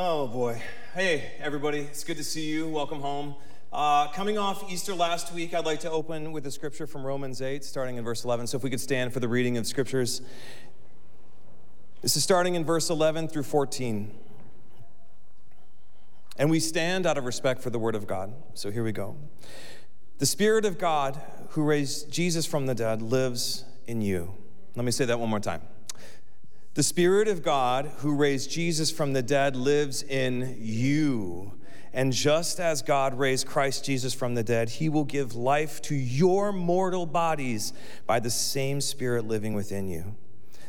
Oh boy. Hey, everybody. It's good to see you. Welcome home. Uh, coming off Easter last week, I'd like to open with a scripture from Romans 8, starting in verse 11. So if we could stand for the reading of scriptures. This is starting in verse 11 through 14. And we stand out of respect for the word of God. So here we go. The Spirit of God who raised Jesus from the dead lives in you. Let me say that one more time. The Spirit of God who raised Jesus from the dead lives in you. And just as God raised Christ Jesus from the dead, he will give life to your mortal bodies by the same Spirit living within you.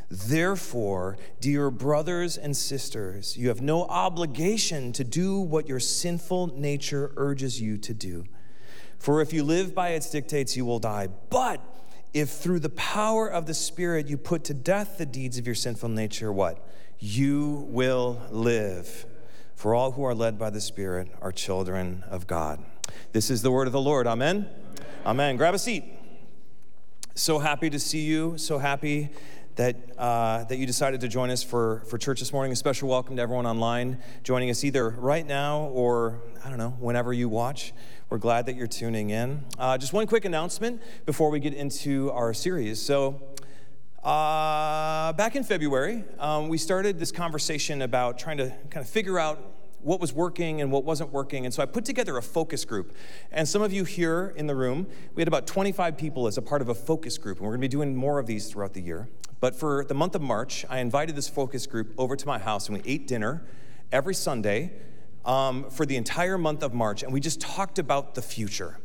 Therefore, dear brothers and sisters, you have no obligation to do what your sinful nature urges you to do. For if you live by its dictates, you will die. But if through the power of the Spirit you put to death the deeds of your sinful nature, what? You will live. For all who are led by the Spirit are children of God. This is the word of the Lord. Amen. Amen. Amen. Grab a seat. So happy to see you. So happy that, uh, that you decided to join us for, for church this morning. A special welcome to everyone online joining us either right now or, I don't know, whenever you watch. We're glad that you're tuning in. Uh, just one quick announcement before we get into our series. So, uh, back in February, um, we started this conversation about trying to kind of figure out what was working and what wasn't working. And so I put together a focus group. And some of you here in the room, we had about 25 people as a part of a focus group. And we're going to be doing more of these throughout the year. But for the month of March, I invited this focus group over to my house and we ate dinner every Sunday um, for the entire month of March, and we just talked about the future.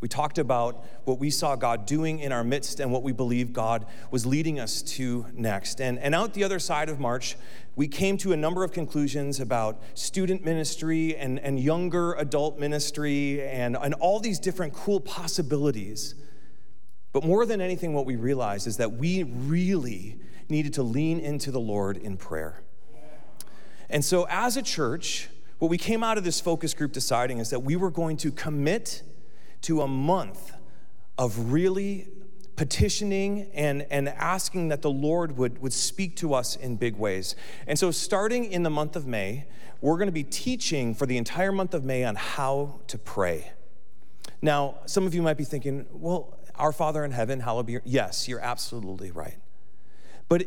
We talked about what we saw God doing in our midst and what we believe God was leading us to next. And, and out the other side of March, we came to a number of conclusions about student ministry and, and younger adult ministry and, and all these different cool possibilities. But more than anything, what we realized is that we really needed to lean into the Lord in prayer. And so, as a church, what we came out of this focus group deciding is that we were going to commit to a month of really petitioning and, and asking that the Lord would, would speak to us in big ways. And so, starting in the month of May, we're going to be teaching for the entire month of May on how to pray. Now, some of you might be thinking, well, our Father in heaven, hallowed be your. Yes, you're absolutely right. But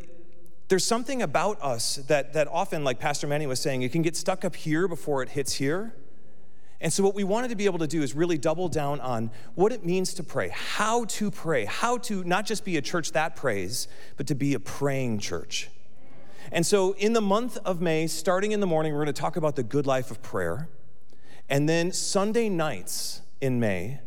there's something about us that, that often, like Pastor Manny was saying, it can get stuck up here before it hits here. And so, what we wanted to be able to do is really double down on what it means to pray, how to pray, how to not just be a church that prays, but to be a praying church. And so, in the month of May, starting in the morning, we're going to talk about the good life of prayer. And then, Sunday nights in May,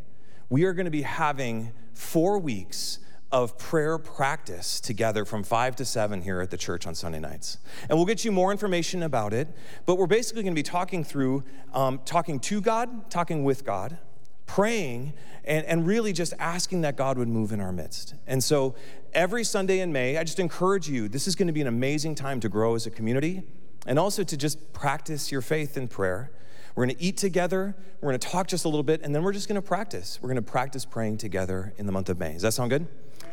we are going to be having four weeks of prayer practice together from 5 to 7 here at the church on Sunday nights. And we'll get you more information about it, but we're basically going to be talking through um, talking to God, talking with God, praying, and, and really just asking that God would move in our midst. And so every Sunday in May, I just encourage you, this is going to be an amazing time to grow as a community and also to just practice your faith in prayer. We're going to eat together, we're going to talk just a little bit, and then we're just going to practice. We're going to practice praying together in the month of May. Does that sound good?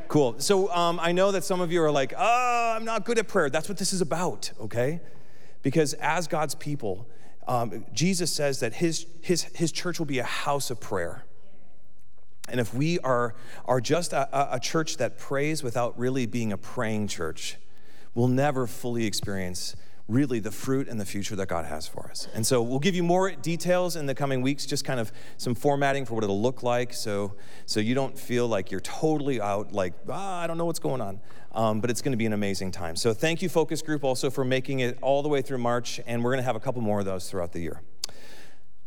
Cool. So um, I know that some of you are like, oh, I'm not good at prayer. That's what this is about, okay? Because as God's people, um, Jesus says that his, his, his church will be a house of prayer. And if we are, are just a, a church that prays without really being a praying church, we'll never fully experience really the fruit and the future that God has for us. And so we'll give you more details in the coming weeks, just kind of some formatting for what it'll look like, so so you don't feel like you're totally out, like ah, I don't know what's going on. Um, but it's going to be an amazing time. So thank you, focus group, also for making it all the way through March, and we're going to have a couple more of those throughout the year.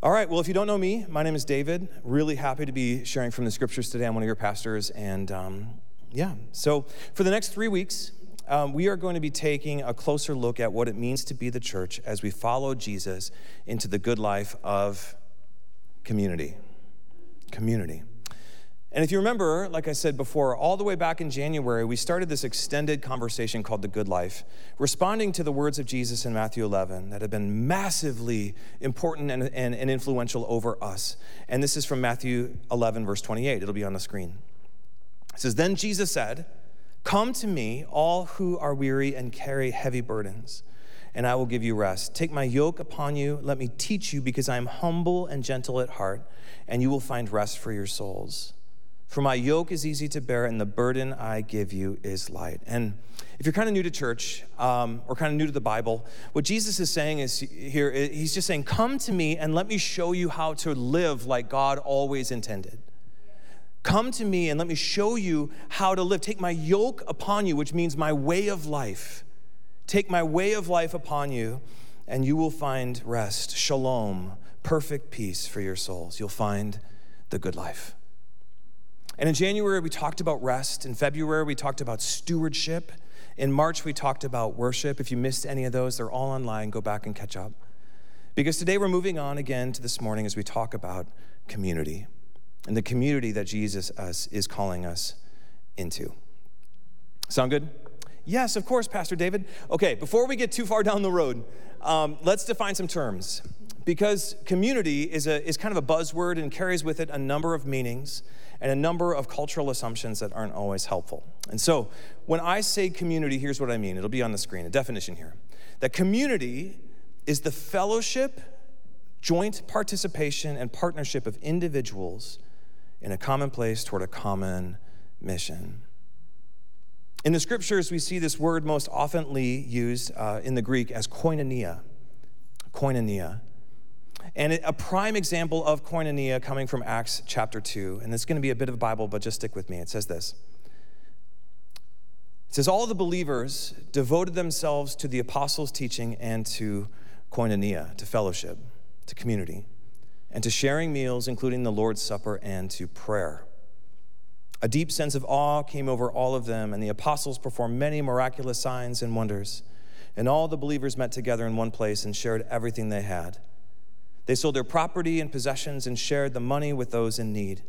All right, well, if you don't know me, my name is David. Really happy to be sharing from the scriptures today. I'm one of your pastors, and um, yeah. So for the next three weeks, um, we are going to be taking a closer look at what it means to be the church as we follow Jesus into the good life of community. Community. And if you remember, like I said before, all the way back in January, we started this extended conversation called The Good Life, responding to the words of Jesus in Matthew 11 that have been massively important and, and, and influential over us. And this is from Matthew 11, verse 28. It'll be on the screen. It says, Then Jesus said, Come to me, all who are weary and carry heavy burdens, and I will give you rest. Take my yoke upon you. Let me teach you, because I am humble and gentle at heart, and you will find rest for your souls. For my yoke is easy to bear, and the burden I give you is light. And if you're kind of new to church um, or kind of new to the Bible, what Jesus is saying is here, he's just saying, Come to me and let me show you how to live like God always intended. Come to me and let me show you how to live. Take my yoke upon you, which means my way of life. Take my way of life upon you, and you will find rest, shalom, perfect peace for your souls. You'll find the good life. And in January, we talked about rest. In February, we talked about stewardship. In March, we talked about worship. If you missed any of those, they're all online. Go back and catch up. Because today we're moving on again to this morning as we talk about community and the community that Jesus is calling us into. Sound good? Yes, of course, Pastor David. Okay, before we get too far down the road, um, let's define some terms. Because community is, a, is kind of a buzzword and carries with it a number of meanings and a number of cultural assumptions that aren't always helpful. And so, when I say community, here's what I mean. It'll be on the screen, a definition here. That community is the fellowship, joint participation, and partnership of individuals in a common place toward a common mission. In the scriptures, we see this word most oftenly used uh, in the Greek as koinonia. Koinonia. And a prime example of koinonia coming from Acts chapter 2, and it's going to be a bit of a Bible, but just stick with me. It says this It says, All the believers devoted themselves to the apostles' teaching and to koinonia, to fellowship, to community, and to sharing meals, including the Lord's Supper, and to prayer. A deep sense of awe came over all of them, and the apostles performed many miraculous signs and wonders. And all the believers met together in one place and shared everything they had. They sold their property and possessions and shared the money with those in need.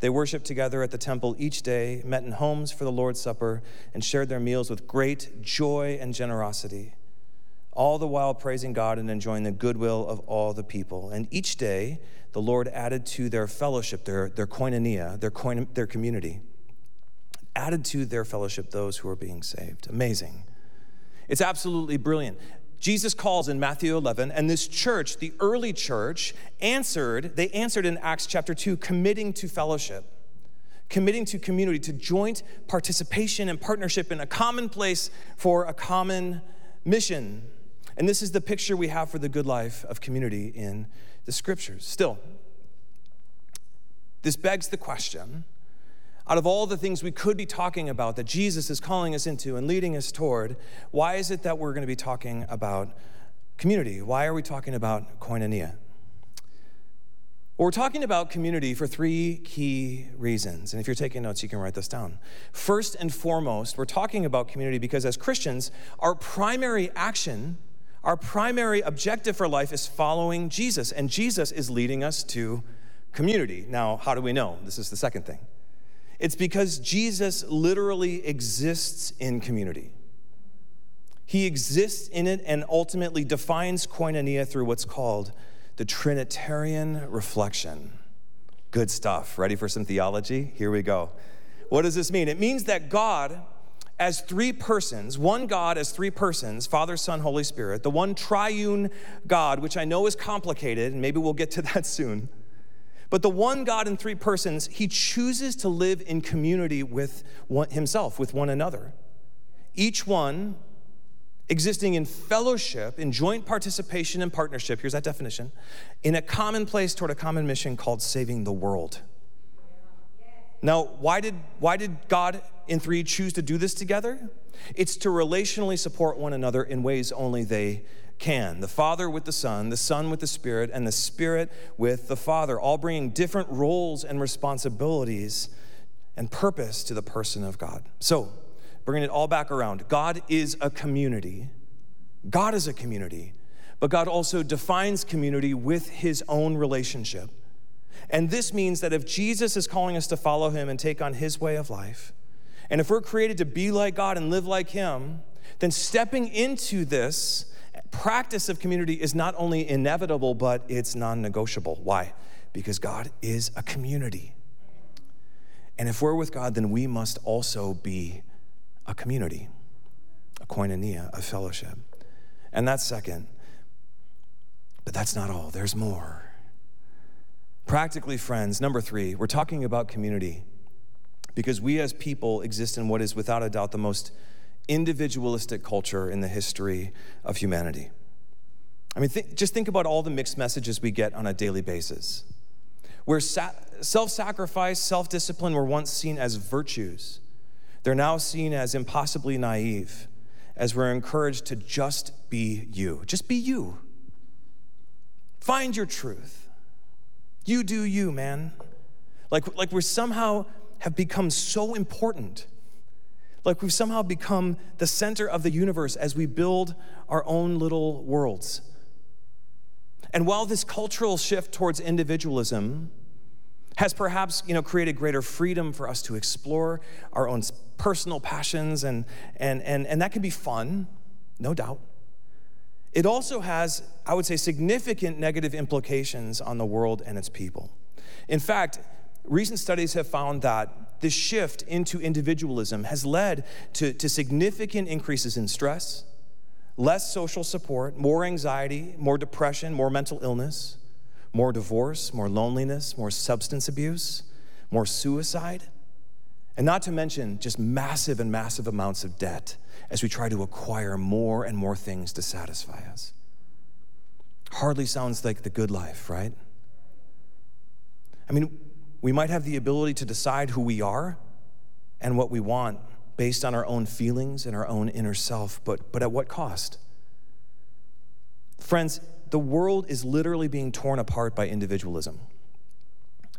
They worshiped together at the temple each day, met in homes for the Lord's Supper, and shared their meals with great joy and generosity, all the while praising God and enjoying the goodwill of all the people. And each day, the Lord added to their fellowship, their, their koinonia, their, koin, their community, added to their fellowship those who were being saved. Amazing. It's absolutely brilliant. Jesus calls in Matthew 11, and this church, the early church, answered, they answered in Acts chapter 2, committing to fellowship, committing to community, to joint participation and partnership in a common place for a common mission. And this is the picture we have for the good life of community in the scriptures. Still, this begs the question out of all the things we could be talking about that Jesus is calling us into and leading us toward, why is it that we're going to be talking about community? Why are we talking about koinonia? Well, we're talking about community for three key reasons. And if you're taking notes, you can write this down. First and foremost, we're talking about community because as Christians, our primary action, our primary objective for life is following Jesus. And Jesus is leading us to community. Now, how do we know? This is the second thing. It's because Jesus literally exists in community. He exists in it and ultimately defines koinonia through what's called the Trinitarian reflection. Good stuff. Ready for some theology? Here we go. What does this mean? It means that God, as three persons, one God as three persons, Father, Son, Holy Spirit, the one triune God, which I know is complicated, and maybe we'll get to that soon but the one God in three persons, he chooses to live in community with one, himself, with one another. Each one existing in fellowship, in joint participation and partnership, here's that definition, in a common place toward a common mission called saving the world. Now, why did, why did God in three choose to do this together? It's to relationally support one another in ways only they can the Father with the Son, the Son with the Spirit, and the Spirit with the Father, all bringing different roles and responsibilities and purpose to the person of God. So, bringing it all back around, God is a community. God is a community, but God also defines community with his own relationship. And this means that if Jesus is calling us to follow him and take on his way of life, and if we're created to be like God and live like him, then stepping into this practice of community is not only inevitable, but it's non negotiable. Why? Because God is a community. And if we're with God, then we must also be a community, a koinonia, a fellowship. And that's second. But that's not all, there's more. Practically, friends, number three, we're talking about community because we as people exist in what is without a doubt the most individualistic culture in the history of humanity. I mean, th- just think about all the mixed messages we get on a daily basis. Where sa- self sacrifice, self discipline were once seen as virtues, they're now seen as impossibly naive, as we're encouraged to just be you. Just be you. Find your truth. You do you, man. Like, like we somehow have become so important. Like we've somehow become the center of the universe as we build our own little worlds. And while this cultural shift towards individualism has perhaps you know, created greater freedom for us to explore our own personal passions, and, and, and, and that can be fun, no doubt. It also has, I would say, significant negative implications on the world and its people. In fact, recent studies have found that this shift into individualism has led to, to significant increases in stress, less social support, more anxiety, more depression, more mental illness, more divorce, more loneliness, more substance abuse, more suicide, and not to mention just massive and massive amounts of debt as we try to acquire more and more things to satisfy us. Hardly sounds like the good life, right? I mean, we might have the ability to decide who we are and what we want based on our own feelings and our own inner self, but, but at what cost? Friends, the world is literally being torn apart by individualism.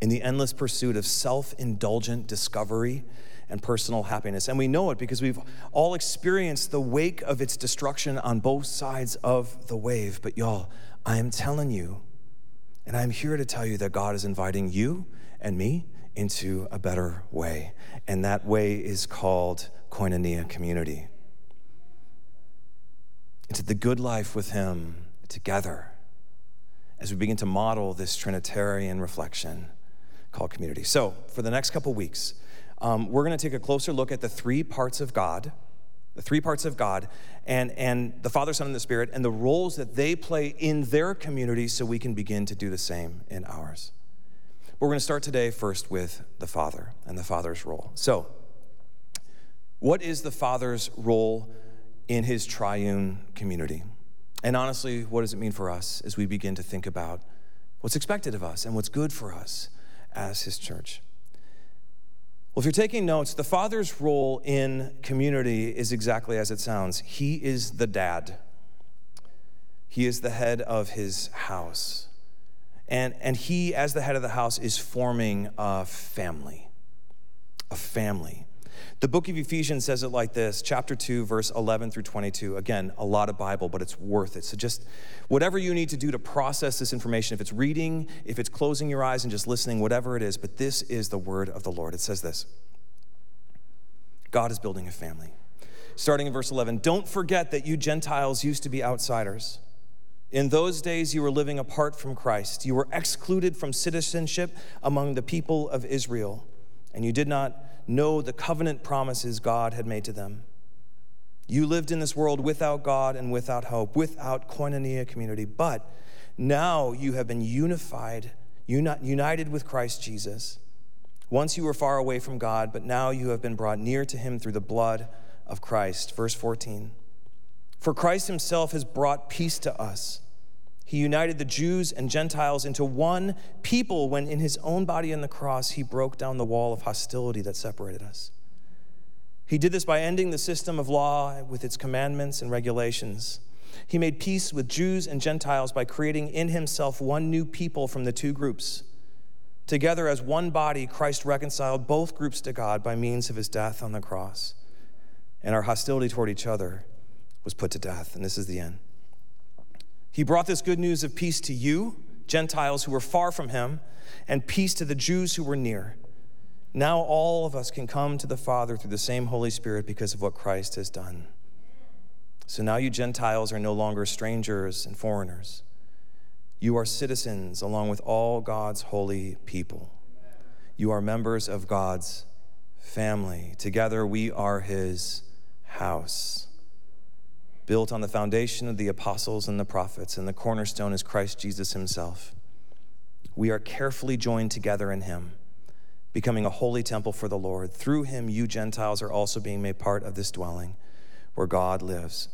In the endless pursuit of self indulgent discovery and personal happiness. And we know it because we've all experienced the wake of its destruction on both sides of the wave. But y'all, I am telling you, and I'm here to tell you that God is inviting you and me into a better way. And that way is called koinonia community. Into the good life with Him together as we begin to model this Trinitarian reflection called community. So, for the next couple weeks, um, we're going to take a closer look at the three parts of God, the three parts of God, and, and the Father, Son, and the Spirit, and the roles that they play in their community so we can begin to do the same in ours. But We're going to start today first with the Father and the Father's role. So, what is the Father's role in his triune community? And honestly, what does it mean for us as we begin to think about what's expected of us and what's good for us as his church? Well, if you're taking notes, the Father's role in community is exactly as it sounds. He is the dad, he is the head of his house. And, and he, as the head of the house, is forming a family. A family. The book of Ephesians says it like this, chapter 2, verse 11 through 22. Again, a lot of Bible, but it's worth it. So just whatever you need to do to process this information, if it's reading, if it's closing your eyes and just listening, whatever it is, but this is the word of the Lord. It says this God is building a family. Starting in verse 11, don't forget that you Gentiles used to be outsiders in those days, you were living apart from Christ. You were excluded from citizenship among the people of Israel, and you did not know the covenant promises God had made to them. You lived in this world without God and without hope, without koinonia community. But now you have been unified, united with Christ Jesus. Once you were far away from God, but now you have been brought near to him through the blood of Christ. Verse 14. For Christ himself has brought peace to us he united the Jews and Gentiles into one people when, in his own body on the cross, he broke down the wall of hostility that separated us. He did this by ending the system of law with its commandments and regulations. He made peace with Jews and Gentiles by creating in himself one new people from the two groups. Together as one body, Christ reconciled both groups to God by means of his death on the cross. And our hostility toward each other was put to death. And this is the end. He brought this good news of peace to you, Gentiles who were far from him, and peace to the Jews who were near. Now all of us can come to the Father through the same Holy Spirit because of what Christ has done. So now you Gentiles are no longer strangers and foreigners. You are citizens along with all God's holy people. You are members of God's family. Together we are his house. Built on the foundation of the apostles and the prophets, and the cornerstone is Christ Jesus himself. We are carefully joined together in him, becoming a holy temple for the Lord. Through him, you Gentiles are also being made part of this dwelling where God lives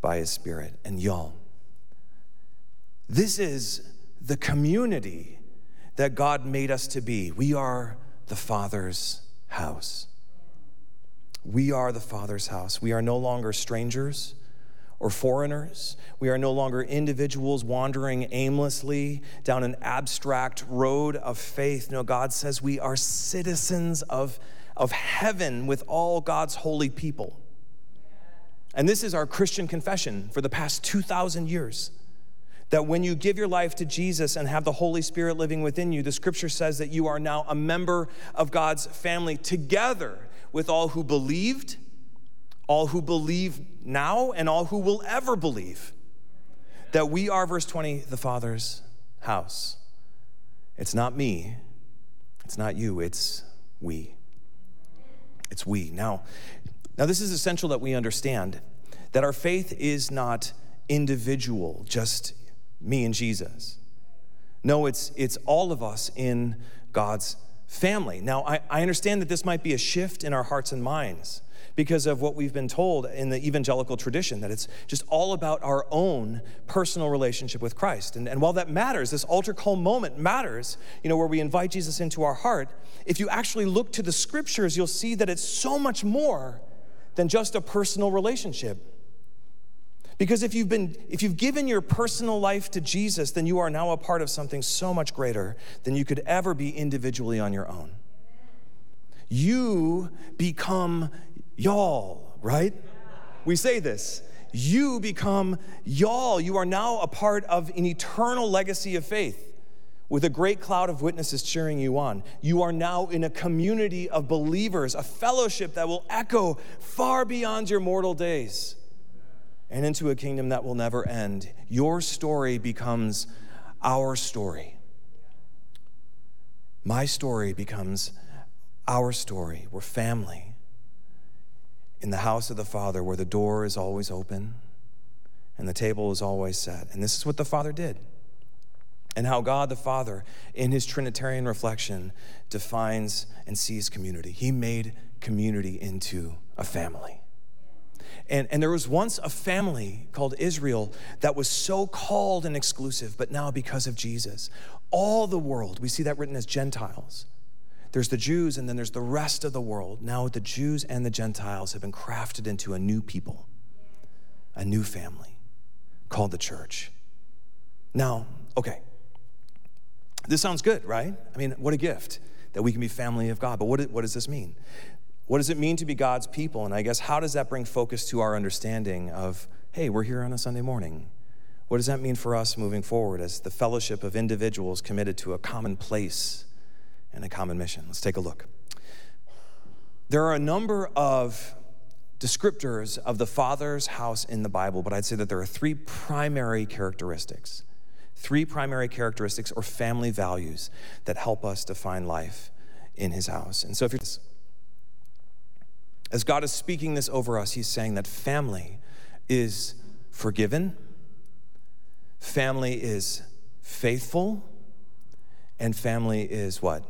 by his Spirit. And y'all, this is the community that God made us to be. We are the Father's house. We are the Father's house. We are no longer strangers or foreigners. We are no longer individuals wandering aimlessly down an abstract road of faith. No, God says we are citizens of, of heaven with all God's holy people. And this is our Christian confession for the past 2,000 years. That when you give your life to Jesus and have the Holy Spirit living within you, the scripture says that you are now a member of God's family together with all who believed, all who believe now, and all who will ever believe. That we are, verse 20, the Father's house. It's not me, it's not you, it's we. It's we. Now, now this is essential that we understand that our faith is not individual, just me and Jesus. No, it's, it's all of us in God's family. Now, I, I understand that this might be a shift in our hearts and minds because of what we've been told in the evangelical tradition, that it's just all about our own personal relationship with Christ. And, and while that matters, this altar call moment matters, you know, where we invite Jesus into our heart, if you actually look to the scriptures, you'll see that it's so much more than just a personal relationship. Because if you've been if you've given your personal life to Jesus, then you are now a part of something so much greater than you could ever be individually on your own. You become y'all, right? We say this. You become y'all. You are now a part of an eternal legacy of faith with a great cloud of witnesses cheering you on. You are now in a community of believers, a fellowship that will echo far beyond your mortal days and into a kingdom that will never end. Your story becomes our story. My story becomes our story. We're family. In the house of the Father, where the door is always open and the table is always set. And this is what the Father did. And how God the Father, in his Trinitarian reflection, defines and sees community. He made community into a family. And, and there was once a family called Israel that was so called and exclusive, but now because of Jesus, all the world, we see that written as Gentiles. There's the Jews, and then there's the rest of the world. Now the Jews and the Gentiles have been crafted into a new people, a new family called the church. Now, okay, this sounds good, right? I mean, what a gift that we can be family of God. But what, what does this mean? What does it mean to be God's people? And I guess, how does that bring focus to our understanding of, hey, we're here on a Sunday morning? What does that mean for us moving forward as the fellowship of individuals committed to a common place and a common mission? Let's take a look. There are a number of descriptors of the Father's house in the Bible, but I'd say that there are three primary characteristics. Three primary characteristics or family values that help us define life in his house. And so if you're as God is speaking this over us, He's saying that family is forgiven, family is faithful, and family is what?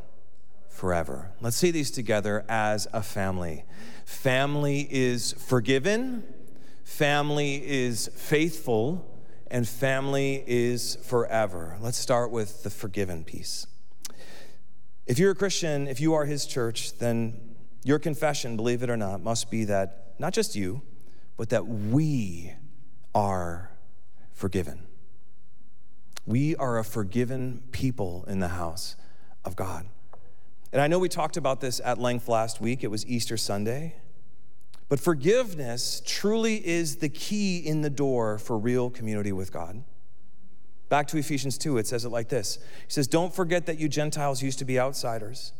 Forever. Let's see these together as a family. Family is forgiven, family is faithful, and family is forever. Let's start with the forgiven piece. If you're a Christian, if you are His church, then your confession, believe it or not, must be that not just you, but that we are forgiven. We are a forgiven people in the house of God. And I know we talked about this at length last week. It was Easter Sunday. But forgiveness truly is the key in the door for real community with God. Back to Ephesians 2, it says it like this He says, Don't forget that you Gentiles used to be outsiders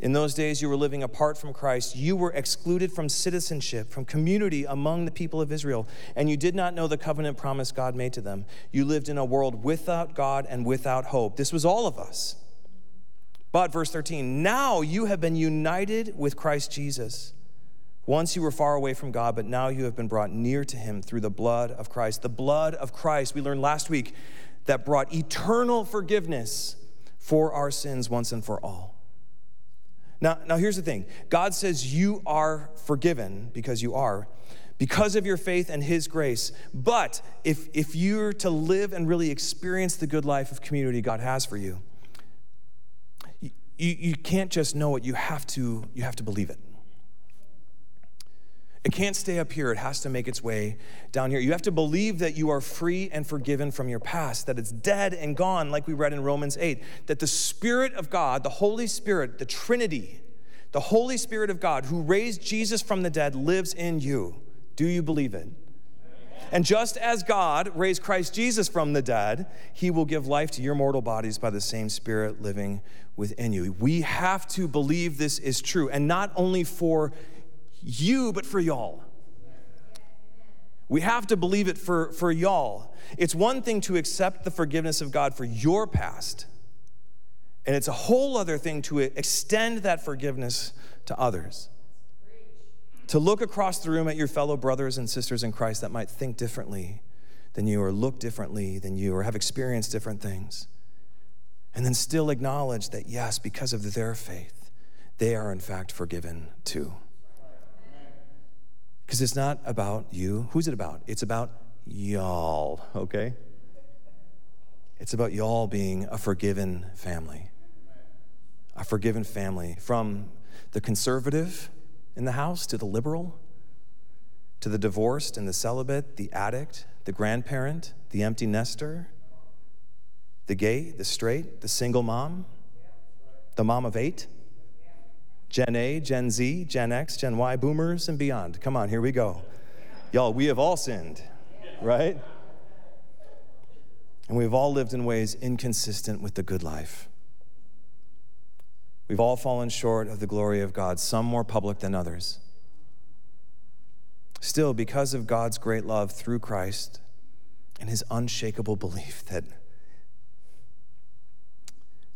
in those days, you were living apart from Christ. You were excluded from citizenship, from community among the people of Israel, and you did not know the covenant promise God made to them. You lived in a world without God and without hope. This was all of us. But, verse 13, now you have been united with Christ Jesus. Once you were far away from God, but now you have been brought near to him through the blood of Christ. The blood of Christ, we learned last week, that brought eternal forgiveness for our sins once and for all. Now, now here's the thing God says you are forgiven because you are, because of your faith and His grace. But if, if you're to live and really experience the good life of community God has for you, you, you can't just know it, you have to, you have to believe it. It can't stay up here. It has to make its way down here. You have to believe that you are free and forgiven from your past, that it's dead and gone, like we read in Romans 8, that the Spirit of God, the Holy Spirit, the Trinity, the Holy Spirit of God who raised Jesus from the dead lives in you. Do you believe it? And just as God raised Christ Jesus from the dead, he will give life to your mortal bodies by the same Spirit living within you. We have to believe this is true, and not only for you, but for y'all. We have to believe it for, for y'all. It's one thing to accept the forgiveness of God for your past, and it's a whole other thing to extend that forgiveness to others. To look across the room at your fellow brothers and sisters in Christ that might think differently than you, or look differently than you, or have experienced different things. And then still acknowledge that, yes, because of their faith, they are in fact forgiven too. Because it's not about you. Who's it about? It's about y'all, okay? It's about y'all being a forgiven family. A forgiven family. From the conservative in the house to the liberal, to the divorced and the celibate, the addict, the grandparent, the empty nester, the gay, the straight, the single mom, the mom of eight Gen A, Gen Z, Gen X, Gen Y, boomers, and beyond. Come on, here we go. Y'all, we have all sinned, right? And we've all lived in ways inconsistent with the good life. We've all fallen short of the glory of God, some more public than others. Still, because of God's great love through Christ and his unshakable belief that,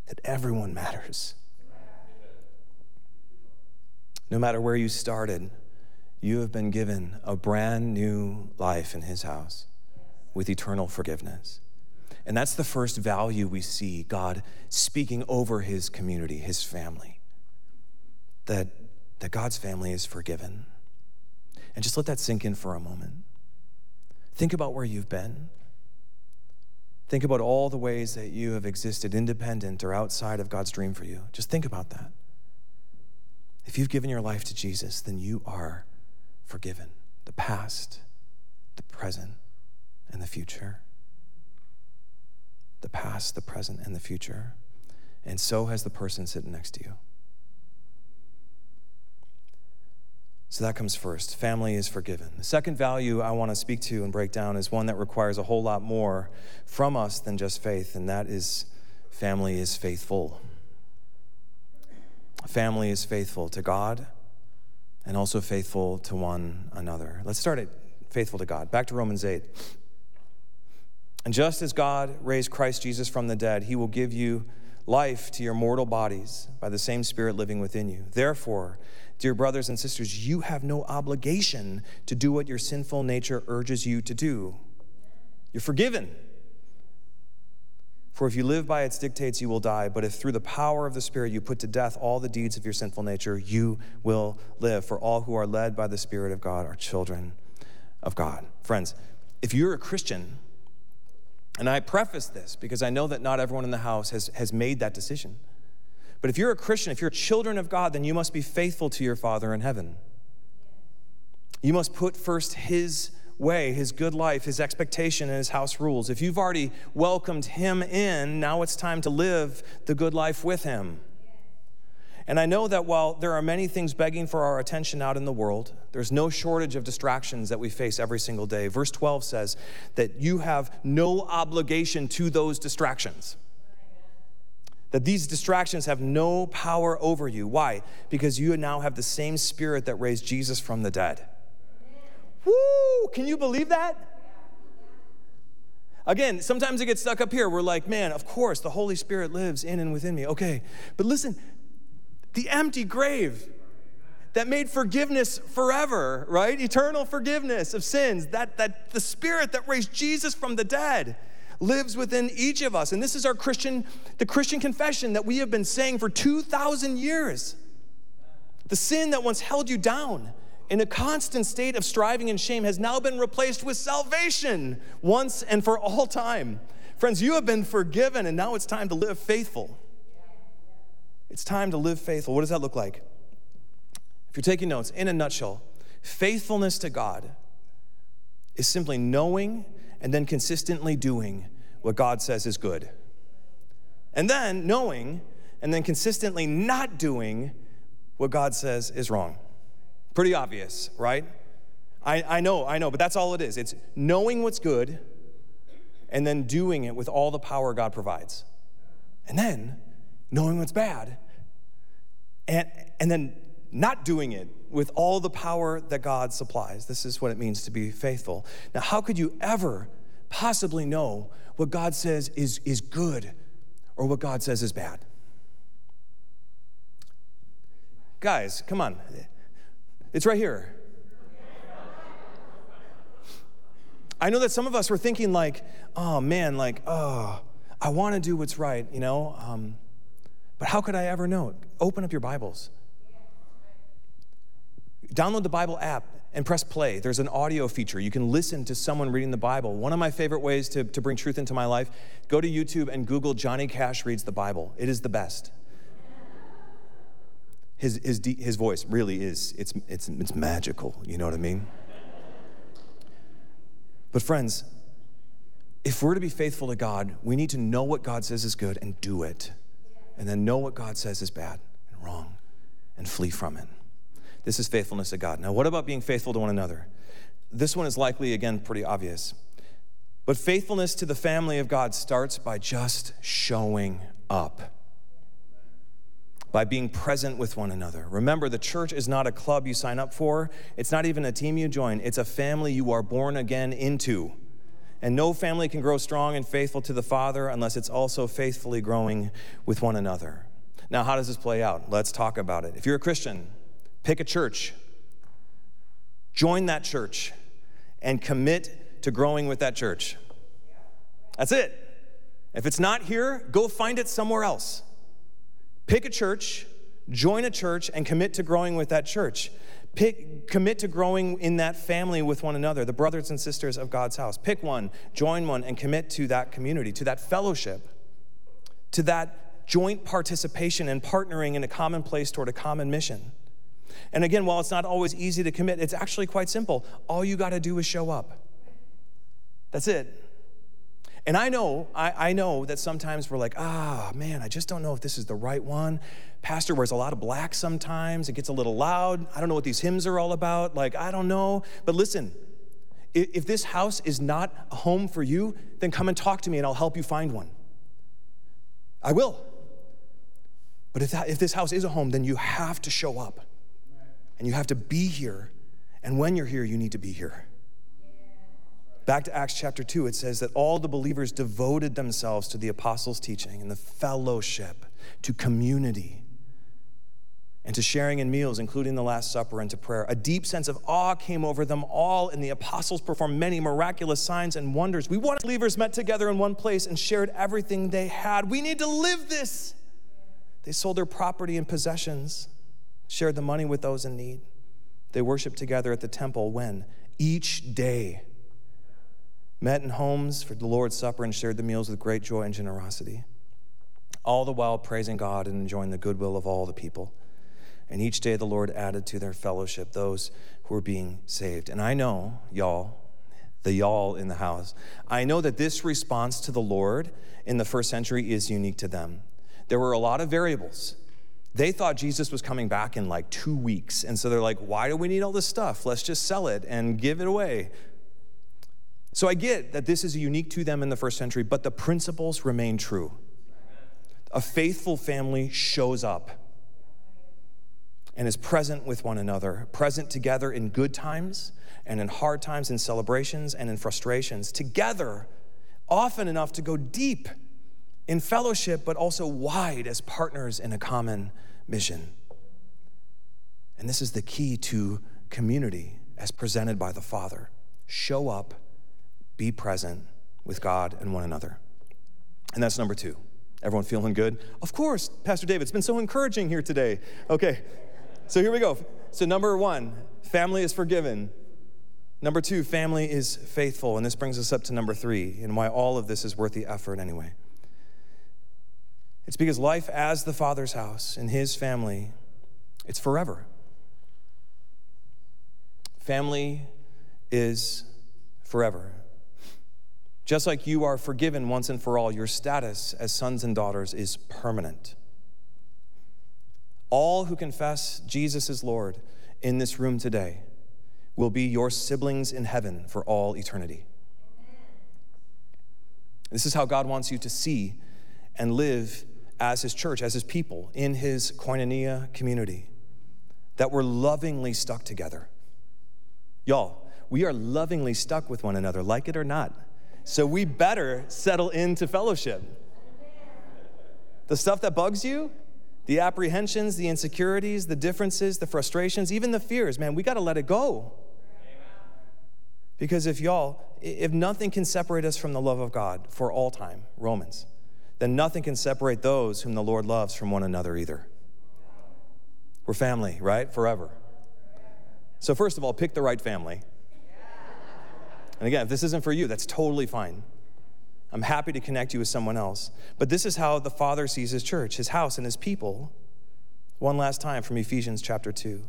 that everyone matters no matter where you started, you have been given a brand new life in His house with eternal forgiveness. And that's the first value we see God speaking over His community, His family, that, that God's family is forgiven. And just let that sink in for a moment. Think about where you've been. Think about all the ways that you have existed independent or outside of God's dream for you. Just think about that. If you've given your life to Jesus, then you are forgiven the past, the present, and the future. The past, the present, and the future. And so has the person sitting next to you. So that comes first. Family is forgiven. The second value I want to speak to and break down is one that requires a whole lot more from us than just faith, and that is family is faithful family is faithful to God and also faithful to one another. Let's start at faithful to God. Back to Romans 8. And just as God raised Christ Jesus from the dead, he will give you life to your mortal bodies by the same Spirit living within you. Therefore, dear brothers and sisters, you have no obligation to do what your sinful nature urges you to do. You're forgiven. For if you live by its dictates, you will die. But if through the power of the Spirit you put to death all the deeds of your sinful nature, you will live. For all who are led by the Spirit of God are children of God. Friends, if you're a Christian, and I preface this because I know that not everyone in the house has, has made that decision. But if you're a Christian, if you're children of God, then you must be faithful to your Father in heaven. You must put first His way, his good life, his expectation, and his house rules. If you've already welcomed him in, now it's time to live the good life with him. And I know that while there are many things begging for our attention out in the world, there's no shortage of distractions that we face every single day. Verse 12 says that you have no obligation to those distractions. That these distractions have no power over you. Why? Because you now have the same spirit that raised Jesus from the dead. Woo! Can you believe that? Again, sometimes it gets stuck up here. We're like, man, of course, the Holy Spirit lives in and within me. Okay, but listen, the empty grave, that made forgiveness forever, right? Eternal forgiveness of sins, that, that the Spirit that raised Jesus from the dead lives within each of us. And this is our Christian, the Christian confession that we have been saying for 2,000 years. The sin that once held you down in a constant state of striving and shame has now been replaced with salvation once and for all time. Friends, you have been forgiven, and now it's time to live faithful. It's time to live faithful. What does that look like? If you're taking notes, in a nutshell, faithfulness to God is simply knowing and then consistently doing what God says is good. And then knowing and then consistently not doing what God says is wrong. Pretty obvious, right? I, I know, I know, but that's all it is. It's knowing what's good and then doing it with all the power God provides. And then knowing what's bad and, and then not doing it with all the power that God supplies. This is what it means to be faithful. Now, how could you ever possibly know what God says is, is good or what God says is bad? Guys, come on. It's right here. I know that some of us were thinking, like, oh man, like, oh, I want to do what's right, you know? Um, but how could I ever know? Open up your Bibles. Download the Bible app and press play. There's an audio feature. You can listen to someone reading the Bible. One of my favorite ways to, to bring truth into my life go to YouTube and Google Johnny Cash reads the Bible. It is the best his, his, his voice really is, it's, it's, it's magical, you know what I mean? But, friends, if we're to be faithful to God, we need to know what God says is good and do it, and then know what God says is bad and wrong and flee from it. This is faithfulness to God. Now, what about being faithful to one another? This one is likely, again, pretty obvious. But faithfulness to the family of God starts by just showing up by being present with one another. Remember, the church is not a club you sign up for, it's not even a team you join, it's a family you are born again into. And no family can grow strong and faithful to the Father unless it's also faithfully growing with one another. Now, how does this play out? Let's talk about it. If you're a Christian, pick a church, join that church, and commit to growing with that church. That's it. If it's not here, go find it somewhere else. Pick a church, join a church, and commit to growing with that church. Pick, commit to growing in that family with one another, the brothers and sisters of God's house. Pick one, join one, and commit to that community, to that fellowship, to that joint participation and partnering in a common place toward a common mission. And again, while it's not always easy to commit, it's actually quite simple. All you got to do is show up. That's it. And I know, I, I know that sometimes we're like, ah, man, I just don't know if this is the right one. Pastor wears a lot of black sometimes. It gets a little loud. I don't know what these hymns are all about. Like, I don't know. But listen, if this house is not a home for you, then come and talk to me and I'll help you find one. I will. But if, that, if this house is a home, then you have to show up and you have to be here. And when you're here, you need to be here. Back to Acts chapter 2, it says that all the believers devoted themselves to the apostles' teaching and the fellowship, to community, and to sharing in meals, including the Last Supper, and to prayer. A deep sense of awe came over them all, and the apostles performed many miraculous signs and wonders. We want believers met together in one place and shared everything they had. We need to live this. They sold their property and possessions, shared the money with those in need. They worshiped together at the temple when? Each day met in homes for the Lord's Supper, and shared the meals with great joy and generosity, all the while praising God and enjoying the goodwill of all the people. And each day the Lord added to their fellowship those who were being saved. And I know, y'all, the y'all in the house, I know that this response to the Lord in the first century is unique to them. There were a lot of variables. They thought Jesus was coming back in like two weeks. And so they're like, why do we need all this stuff? Let's just sell it and give it away. So I get that this is unique to them in the first century, but the principles remain true. A faithful family shows up and is present with one another, present together in good times and in hard times, in celebrations and in frustrations, together often enough to go deep in fellowship, but also wide as partners in a common mission. And this is the key to community as presented by the Father. Show up, be present with God and one another. And that's number two. Everyone feeling good? Of course, Pastor David, it's been so encouraging here today. Okay, so here we go. So, number one, family is forgiven. Number two, family is faithful. And this brings us up to number three, and why all of this is worth the effort anyway. It's because life as the Father's house in His family, it's forever. Family is forever. Just like you are forgiven once and for all, your status as sons and daughters is permanent. All who confess Jesus is Lord in this room today will be your siblings in heaven for all eternity. This is how God wants you to see and live as His church, as His people, in His koinonia community, that we're lovingly stuck together. Y'all, we are lovingly stuck with one another, like it or not. So we better settle into fellowship. The stuff that bugs you, the apprehensions, the insecurities, the differences, the frustrations, even the fears, man, we got to let it go. Because if y'all, if nothing can separate us from the love of God for all time, Romans, then nothing can separate those whom the Lord loves from one another either. We're family, right? Forever. So, first of all, pick the right family. And again, if this isn't for you, that's totally fine. I'm happy to connect you with someone else. But this is how the Father sees his church, his house, and his people. One last time from Ephesians chapter 2.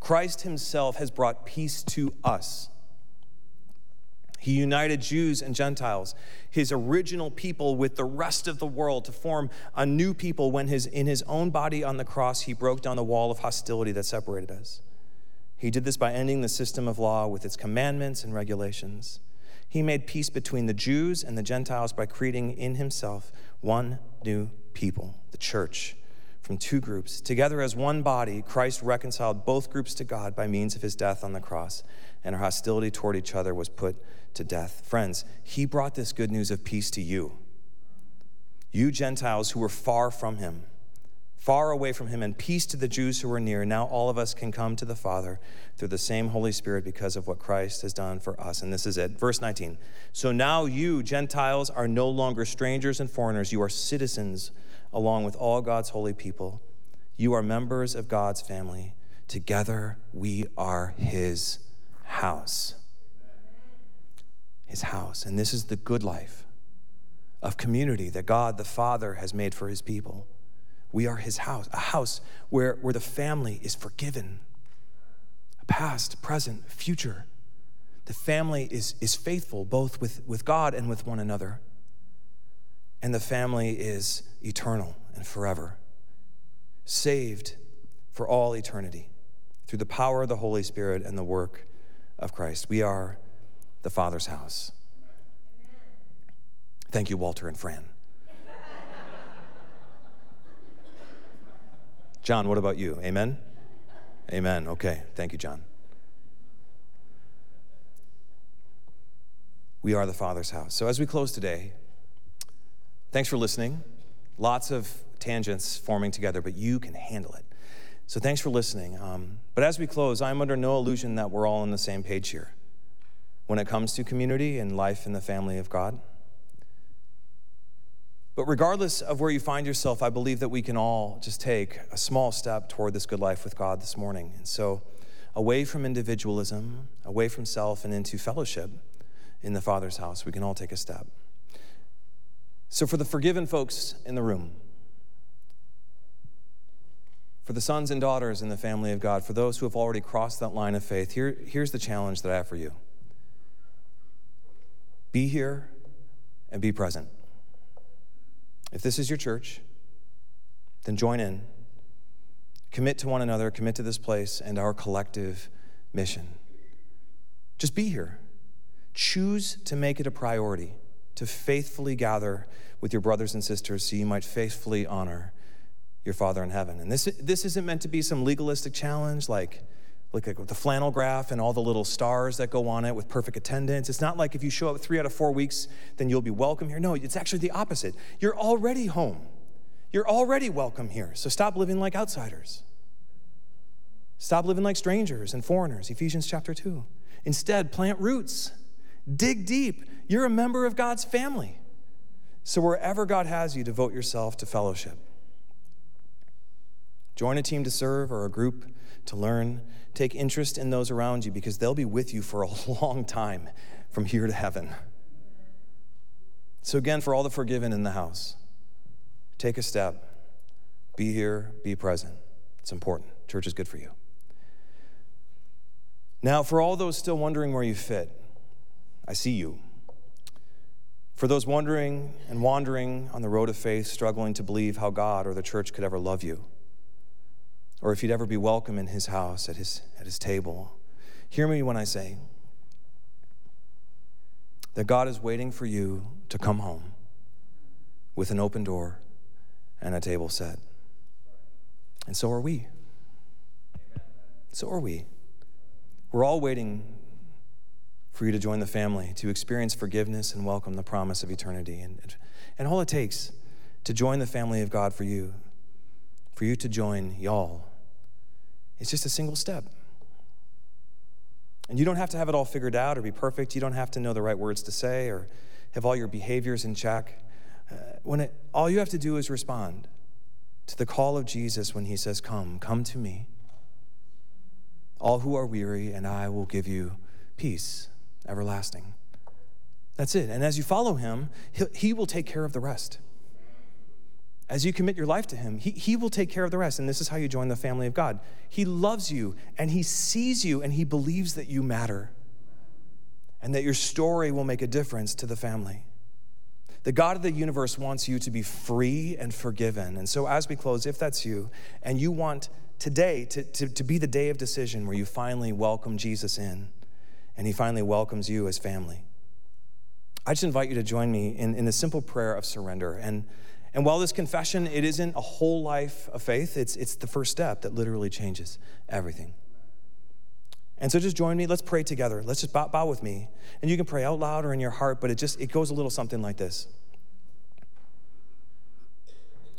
Christ himself has brought peace to us. He united Jews and Gentiles, his original people, with the rest of the world to form a new people when his, in his own body on the cross he broke down the wall of hostility that separated us. He did this by ending the system of law with its commandments and regulations. He made peace between the Jews and the Gentiles by creating in himself one new people, the church from two groups. Together as one body, Christ reconciled both groups to God by means of his death on the cross, and our hostility toward each other was put to death. Friends, he brought this good news of peace to you. You Gentiles who were far from him, far away from him, and peace to the Jews who were near. Now all of us can come to the Father through the same Holy Spirit because of what Christ has done for us. And this is it. Verse 19. So now you, Gentiles, are no longer strangers and foreigners, you are citizens along with all God's holy people. You are members of God's family. Together, we are His house. His house. And this is the good life of community that God the Father has made for His people. We are His house, a house where, where the family is forgiven, past, present, future. The family is, is faithful both with, with God and with one another and the family is eternal and forever, saved for all eternity through the power of the Holy Spirit and the work of Christ. We are the Father's house. Thank you, Walter and Fran. John, what about you? Amen? Amen. Okay. Thank you, John. We are the Father's house. So as we close today, Thanks for listening. Lots of tangents forming together, but you can handle it. So thanks for listening. Um, but as we close, I'm under no illusion that we're all on the same page here when it comes to community and life in the family of God. But regardless of where you find yourself, I believe that we can all just take a small step toward this good life with God this morning. And so, away from individualism, away from self, and into fellowship in the Father's house, we can all take a step. So, for the forgiven folks in the room, for the sons and daughters in the family of God, for those who have already crossed that line of faith, here, here's the challenge that I have for you be here and be present. If this is your church, then join in. Commit to one another, commit to this place and our collective mission. Just be here. Choose to make it a priority to faithfully gather with your brothers and sisters so you might faithfully honor your Father in heaven. And this, this isn't meant to be some legalistic challenge like, like the flannel graph and all the little stars that go on it with perfect attendance. It's not like if you show up three out of four weeks, then you'll be welcome here. No, it's actually the opposite. You're already home, you're already welcome here. So stop living like outsiders. Stop living like strangers and foreigners, Ephesians chapter 2. Instead, plant roots, dig deep. You're a member of God's family. So, wherever God has you, devote yourself to fellowship. Join a team to serve or a group to learn. Take interest in those around you because they'll be with you for a long time from here to heaven. So, again, for all the forgiven in the house, take a step. Be here, be present. It's important. Church is good for you. Now, for all those still wondering where you fit, I see you. For those wondering and wandering on the road of faith, struggling to believe how God or the church could ever love you, or if you'd ever be welcome in his house, at his, at his table, hear me when I say that God is waiting for you to come home with an open door and a table set. And so are we. So are we. We're all waiting for you to join the family, to experience forgiveness and welcome the promise of eternity. And, and all it takes to join the family of God for you, for you to join y'all, It's just a single step. And you don't have to have it all figured out or be perfect. You don't have to know the right words to say or have all your behaviors in check. Uh, when it, all you have to do is respond to the call of Jesus when he says, Come, come to me all who are weary, and I will give you peace everlasting. That's it. And as you follow him, he will take care of the rest. As you commit your life to him, he, he will take care of the rest. And this is how you join the family of God. He loves you, and he sees you, and he believes that you matter, and that your story will make a difference to the family. The God of the universe wants you to be free and forgiven. And so, as we close, if that's you, and you want today to, to, to be the day of decision where you finally welcome Jesus in and he finally welcomes you as family. I just invite you to join me in, in the simple prayer of surrender. And, and while this confession, it isn't a whole life of faith, it's, it's the first step that literally changes everything. And so just join me. Let's pray together. Let's just bow, bow with me. And you can pray out loud or in your heart, but it just it goes a little something like this.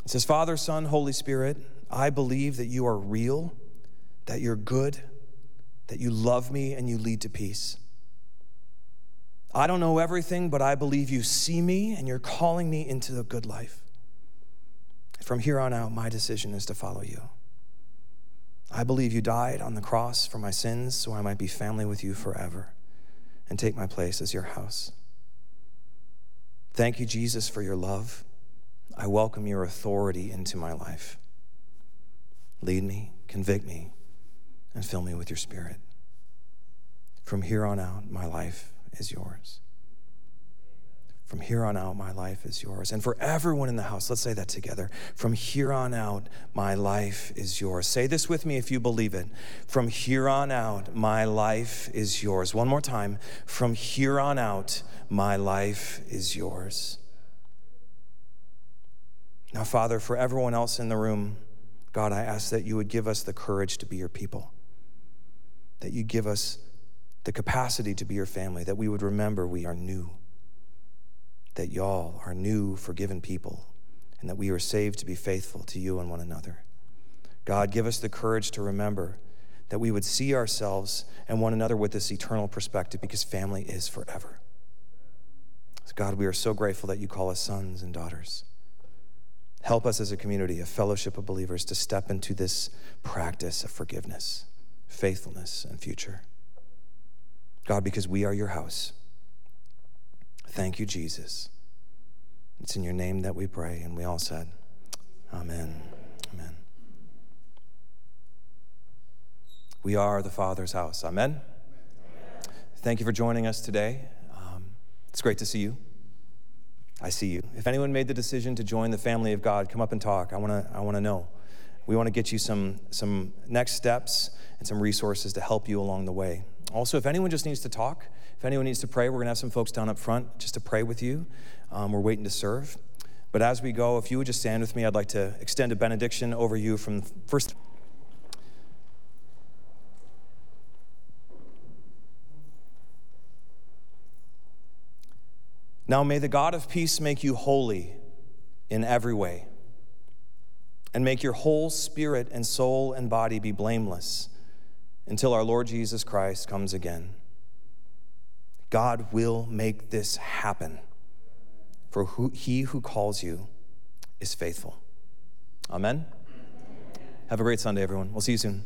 It says, Father, Son, Holy Spirit, I believe that you are real, that you're good, that you love me, and you lead to peace. I don't know everything, but I believe you see me and you're calling me into a good life. From here on out, my decision is to follow you. I believe you died on the cross for my sins so I might be family with you forever and take my place as your house. Thank you, Jesus, for your love. I welcome your authority into my life. Lead me, convict me, and fill me with your spirit. From here on out, my life is yours. From here on out, my life is yours. And for everyone in the house, let's say that together. From here on out, my life is yours. Say this with me if you believe it. From here on out, my life is yours. One more time. From here on out, my life is yours. Now, Father, for everyone else in the room, God, I ask that you would give us the courage to be your people, that you give us the capacity to be your family, that we would remember we are new, that y'all are new, forgiven people, and that we are saved to be faithful to you and one another. God, give us the courage to remember that we would see ourselves and one another with this eternal perspective because family is forever. God, we are so grateful that you call us sons and daughters. Help us as a community, a fellowship of believers, to step into this practice of forgiveness, faithfulness, and future. God, because we are your house. Thank you, Jesus. It's in your name that we pray, and we all said, Amen. Amen. We are the Father's house. Amen. Amen. Thank you for joining us today. Um, it's great to see you. I see you. If anyone made the decision to join the family of God, come up and talk. I want to I want to know. We want to get you some some next steps and some resources to help you along the way. Also, if anyone just needs to talk, if anyone needs to pray, we're going to have some folks down up front just to pray with you. Um, we're waiting to serve. But as we go, if you would just stand with me, I'd like to extend a benediction over you from first. Now may the God of peace make you holy in every way, and make your whole spirit and soul and body be blameless until our Lord Jesus Christ comes again. God will make this happen, for who, he who calls you is faithful. Amen. Have a great Sunday, everyone. We'll see you soon.